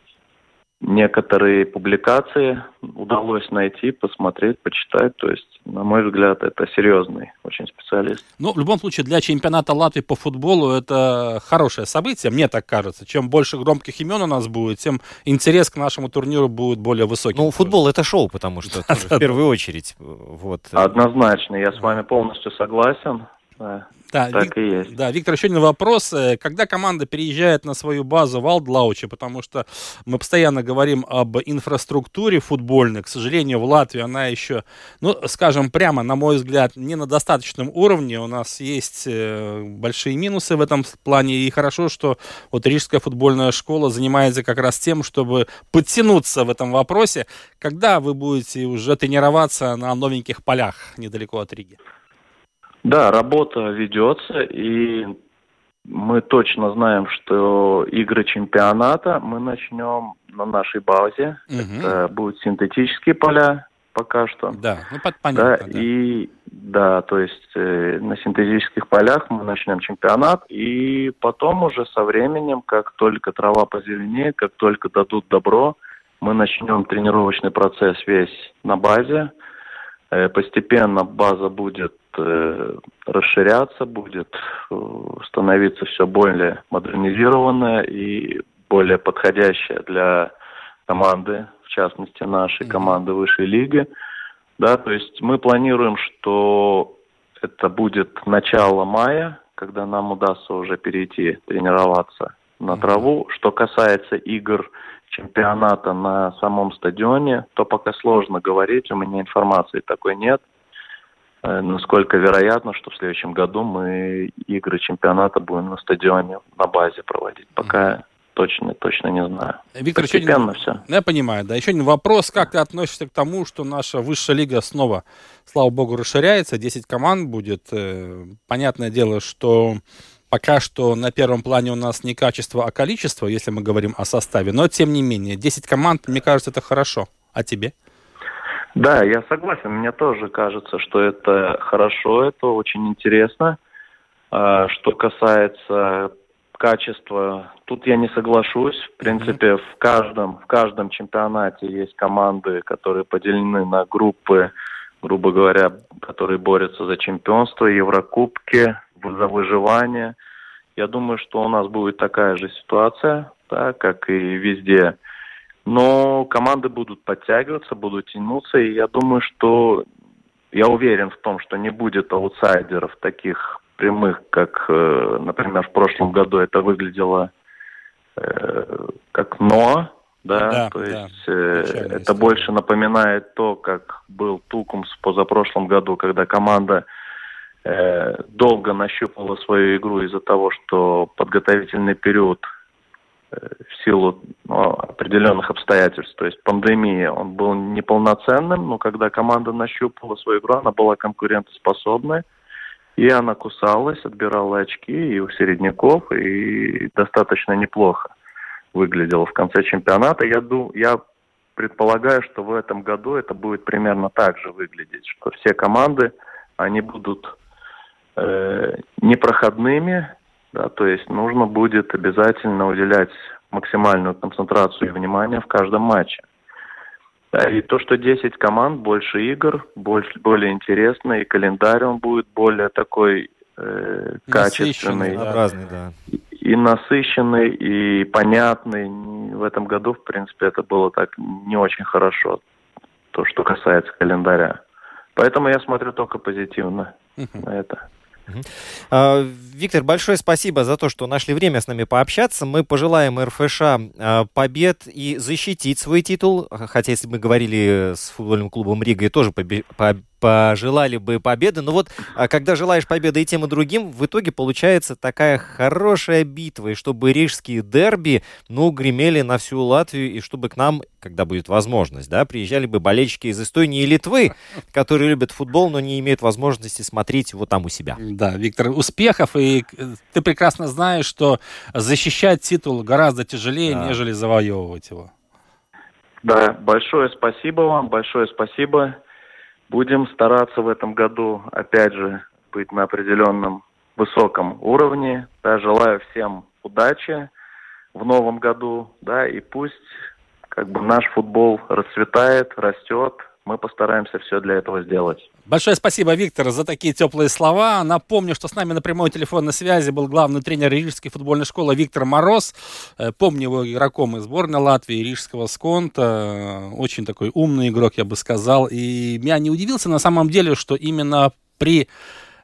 некоторые публикации удалось найти, посмотреть, почитать. То есть, на мой взгляд, это серьезный очень специалист. Ну, в любом случае, для чемпионата Латвии по футболу это хорошее событие, мне так кажется. Чем больше громких имен у нас будет, тем интерес к нашему турниру будет более высокий. Ну, футбол это шоу, потому что в первую очередь. э, Вот. Однозначно, я с вами полностью согласен. Да, Да, так Вик- и есть. Да, Виктор, еще один вопрос. Э, Когда команда переезжает на свою базу в Алдлауче, потому что мы постоянно говорим об инфраструктуре футбольной, к сожалению, в Латвии она еще, ну, скажем прямо, на мой взгляд, не на достаточном уровне. У нас есть э, большие минусы в этом плане, и хорошо, что вот Рижская футбольная школа занимается как раз тем, чтобы подтянуться в этом вопросе. Когда вы будете уже тренироваться на новеньких полях недалеко от Риги? Да, работа ведется, и мы точно знаем, что игры чемпионата мы начнем на нашей базе. Мгм. Это будут синтетические поля пока что. Да, ну под- Да, понятно. да. и да, то есть э, на синтетических полях мы начнем чемпионат, и потом уже со временем, как только трава позеленеет, как только дадут добро, Мы начнем тренировочный процесс весь на базе. Э, постепенно база будет э, расширяться, будет э, становиться все более модернизированная и более подходящая для команды, в частности нашей команды высшей лиги. Да, то есть мы планируем, что это будет начало мая, когда нам удастся уже перейти тренироваться на траву. Что касается игр чемпионата на самом стадионе, то пока сложно говорить, у меня информации такой нет. Э, насколько вероятно, что в следующем году мы игры чемпионата будем на стадионе, на базе проводить. Пока точно, точно не знаю. Виктор, еще один, все. Я понимаю, да. Еще один вопрос. Как ты относишься к тому, что наша высшая лига снова, слава богу, расширяется, 10 команд будет. Э, понятное дело, что пока что на первом плане у нас не качество, а количество, если мы говорим о составе. Но, тем не менее, 10 команд, мне кажется, это хорошо. А тебе? Да, я согласен. Мне тоже кажется, что это хорошо, это очень интересно. А, что касается качества, тут я не соглашусь. В принципе, в каждом в каждом чемпионате есть команды, которые поделены на группы, грубо говоря, которые борются за чемпионство, Еврокубки, за выживание. Я думаю, что у нас будет такая же ситуация, да, как и везде. Но команды будут подтягиваться, будут тянуться, и я думаю, что я уверен в том, что не будет аутсайдеров таких прямых, как, э, например, в прошлом году это выглядело э, как НОА, да, да то есть да. Э, это история. больше напоминает то, как был Тукумс в позапрошлом году, когда команда э, долго нащупала свою игру из-за того, что подготовительный период в силу ну, определенных обстоятельств, то есть пандемия, он был неполноценным, но когда команда нащупала свою игру, она была конкурентоспособной, и она кусалась, отбирала очки и у середняков, и достаточно неплохо выглядела в конце чемпионата. Я, ду, я предполагаю, что в этом году это будет примерно так же выглядеть, что все команды, они будут э, непроходными, да, то есть нужно будет обязательно уделять максимальную концентрацию и внимание в каждом матче. Да, и то, что 10 команд, больше игр, больше, более интересно, и календарь он будет более такой э, качественный. Разный, да. И насыщенный, и понятный. В этом году, в принципе, это было так не очень хорошо, то, что касается календаря. Поэтому я смотрю только позитивно на это. А, Виктор, большое спасибо за то, что нашли время с нами пообщаться. Мы пожелаем РФШ а, побед и защитить свой титул. Хотя, если мы говорили с футбольным клубом Рига, и тоже побе- пожелали бы победы. Но вот а, когда желаешь победы и тем и другим, в итоге получается такая хорошая битва. И чтобы рижские дерби, ну, гремели на всю Латвию, и чтобы к нам, когда будет возможность, да, приезжали бы болельщики из Эстонии и Литвы, которые любят футбол, но не имеют возможности смотреть его там у себя. Да, Виктор, успехов. И э, ты прекрасно знаешь, что защищать титул гораздо тяжелее, да. нежели завоевывать его. Да, большое спасибо вам, большое спасибо. Будем стараться в этом году, опять же, быть на определенном высоком уровне. Да, желаю всем удачи в новом году, да, и пусть как бы наш футбол расцветает, растет, мы постараемся все для этого сделать. Большое спасибо, Виктор, за такие теплые слова. Напомню, что с нами на прямой телефонной связи был главный тренер Рижской футбольной школы Виктор Мороз. Э, помню его игроком из сборной Латвии, Рижского сконта. Очень такой умный игрок, я бы сказал. И я не удивился на самом деле, что именно при Э,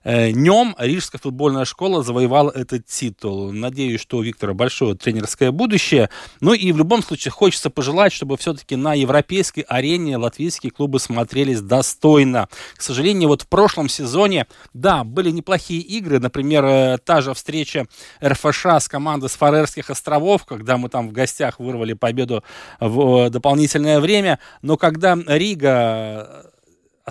нем Рижская футбольная школа завоевала этот титул. Надеюсь, что у Виктора большое тренерское будущее. Ну и в любом случае хочется пожелать, чтобы все-таки на европейской арене латвийские клубы смотрелись достойно. К сожалению, вот в прошлом сезоне, да, были неплохие игры. Например, э, та же встреча РФШ с командой с Фарерских островов, когда мы там в гостях вырвали победу в э, дополнительное время. Но когда Рига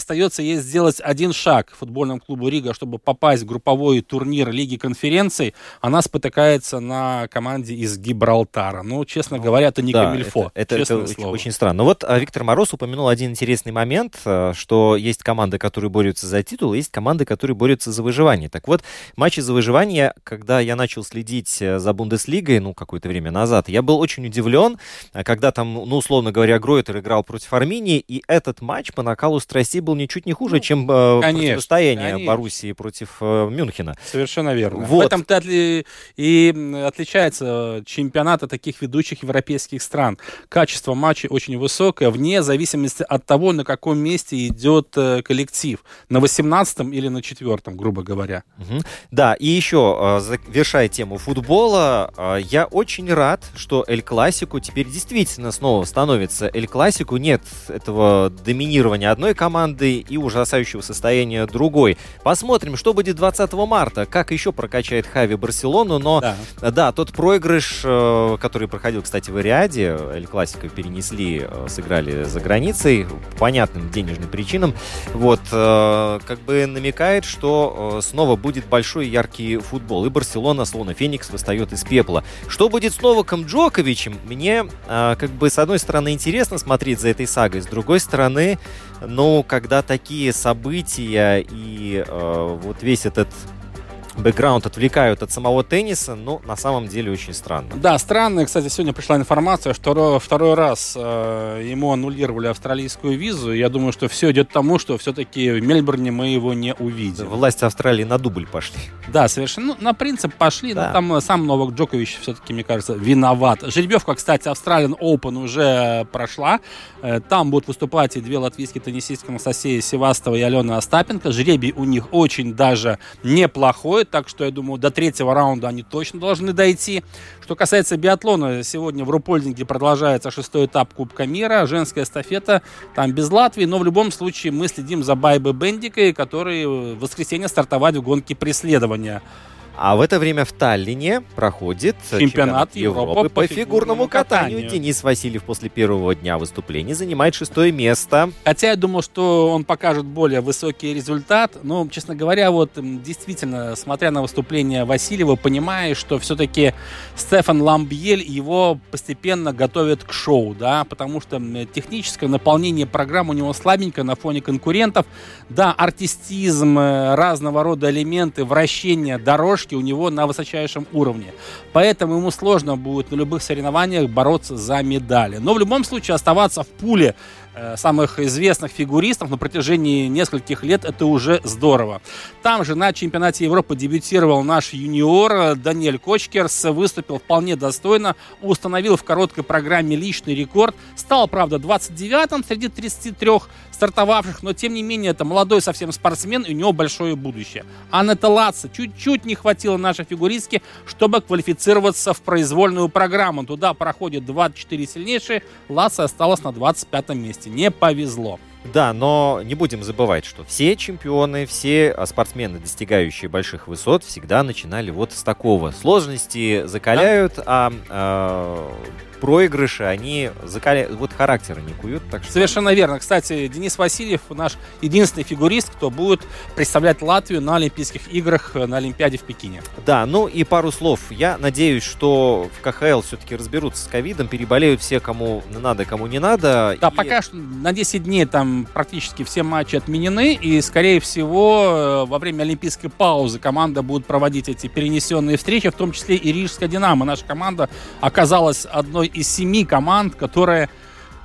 Остается ей сделать один шаг футбольному клубу Рига, чтобы попасть в групповой турнир Лиги конференций. Она спотыкается на команде из Гибралтара. Ну, честно говоря, это не Да, камильфо. Это, это- это слово. очень странно. Но вот а, Виктор Мороз упомянул один интересный момент, а, что есть команды, которые борются за титул, есть команды, которые борются за выживание. Так вот, матчи за выживание, когда я начал следить э, за Бундеслигой, ну, какое-то время назад, я был очень удивлен, а, когда там, ну, условно говоря, Гройтер играл против Арминии, и этот матч по накалу страстей был ничуть не хуже, чем э, конечно, противостояние конечно. Боруссии против э, Мюнхена. Совершенно верно. Вот. В этом-то отли- и отличается чемпионат от таких ведущих европейских стран. Качество матчей очень высокое, вне зависимости от того, на каком месте идет э, коллектив. На 18 или на 4 грубо говоря. Мгм. Да, и еще, э, завершая тему футбола, э, я очень рад, что Эль Классику теперь действительно снова становится Эль Классику. Нет этого доминирования одной команды и ужасающего состояния другой. Посмотрим, что будет 20 марта, как еще прокачает Хави Барселону, но Да. Да, тот проигрыш, э, который проходил, кстати, в Ириаде, Эль Классико перенесли, э, сыграли за границей по понятным денежным причинам. Вот, э, как бы намекает, что снова будет большой яркий футбол. И Барселона, словно Феникс, восстает из пепла. Что будет с Новаком Джоковичем? Мне, как бы, с одной стороны, интересно смотреть за этой сагой, с другой стороны, ну, когда такие события и э, вот весь этот бэкграунд отвлекают от самого тенниса, ну, на самом деле очень странно. Да, странно. Кстати, сегодня пришла информация, что ро- второй раз э, ему аннулировали австралийскую визу. Я думаю, что все идет к тому, что все-таки в Мельбурне мы его не увидим. Власти Австралии на дубль пошли. Да, совершенно. Ну, на принцип пошли, Да. но там э, сам Новак Джокович все-таки, мне кажется, виноват. Жеребьевка, кстати, Australian Open уже прошла. Э, Там будут выступать и две латвийские теннисистки Анастасия Севастова и Алена Остапенко. Жребий у них очень даже неплохой, так что, я думаю, до третьего раунда они точно должны дойти. Что касается биатлона, сегодня в Рупольдинге продолжается шестой этап Кубка мира, женская эстафета, там без Латвии, но в любом случае мы следим за Байбой Бендикой, который в воскресенье стартовать в гонке преследования. А в это время в Таллине проходит Чемпионат Европы по по фигурному катанию. катанию. Денис Васильев после первого дня выступления занимает шестое место. Хотя я думал, что он покажет более высокий результат, но, честно говоря, вот действительно, смотря на выступление Васильева, понимаешь, что все-таки Стефан Ламбьель его постепенно готовит к шоу, да, потому что техническое наполнение программы у него слабенькое на фоне конкурентов. Да, артистизм, э, разного рода элементы, вращения, дорожки у него на высочайшем уровне. Поэтому ему сложно будет на любых соревнованиях бороться за медали. Но в любом случае оставаться в пуле э, самых известных фигуристов на протяжении нескольких лет это уже здорово. Там же на чемпионате Европы дебютировал наш юниор Даниэль Кочкерс, выступил вполне достойно, установил в короткой программе личный рекорд, стал, правда, 29-м среди 33 стартовавших, но тем не менее это молодой совсем спортсмен, и у него большое будущее. Анетта Латца чуть-чуть не хватило нашей фигуристки, чтобы квалифицироваться в произвольную программу. Туда проходит 24 сильнейшие, Латца осталась на 25 месте. Не повезло. Да, но не будем забывать, что все чемпионы, все а, спортсмены, достигающие больших высот, всегда начинали вот с такого. Сложности закаляют, а, а, проигрыши, они закаляют, вот характер не куют. Так что... Совершенно верно. Кстати, Денис Васильев наш единственный фигурист, кто будет представлять Латвию на Олимпийских играх э, на Олимпиаде в Пекине. Да, ну и пару слов. Я надеюсь, что в КХЛ все-таки разберутся с ковидом, переболеют все, кому надо, кому не надо. Да, И- пока что на 10 дней там практически все матчи отменены, и, скорее всего, э, во время олимпийской паузы команда будет проводить эти перенесенные встречи, в том числе и Рижская «Динамо». Наша команда оказалась одной из семи команд, которая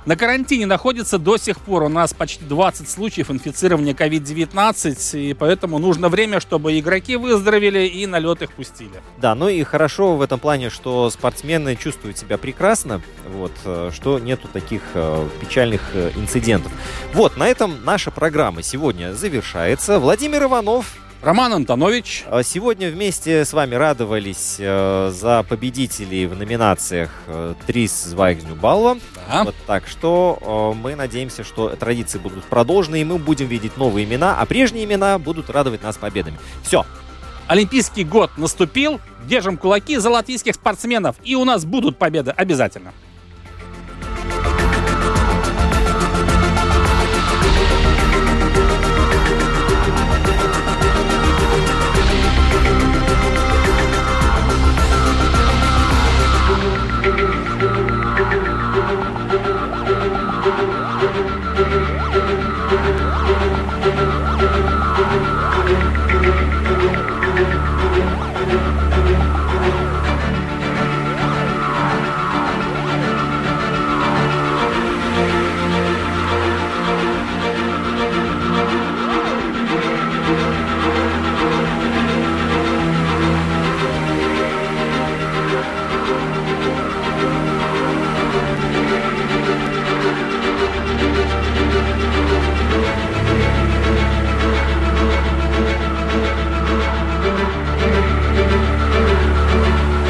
на карантине находится до сих пор. У нас почти 20 случаев инфицирования COVID-19, и поэтому нужно время, чтобы игроки выздоровели и на лед их пустили. Да, ну и хорошо в этом плане, что спортсмены чувствуют себя прекрасно, вот, э, что нету таких э, печальных э, инцидентов. Вот, на этом наша программа сегодня завершается. Владимир Иванов. Роман Антонович. э, Сегодня вместе с вами радовались э, за победителей в номинациях э, Трис Звайгню Балва. Да. Вот так что э, мы надеемся, что традиции будут продолжены, и мы будем видеть новые имена, а прежние имена будут радовать нас победами. Все, Олимпийский год наступил. Держим кулаки за латвийских спортсменов. И у нас будут победы обязательно.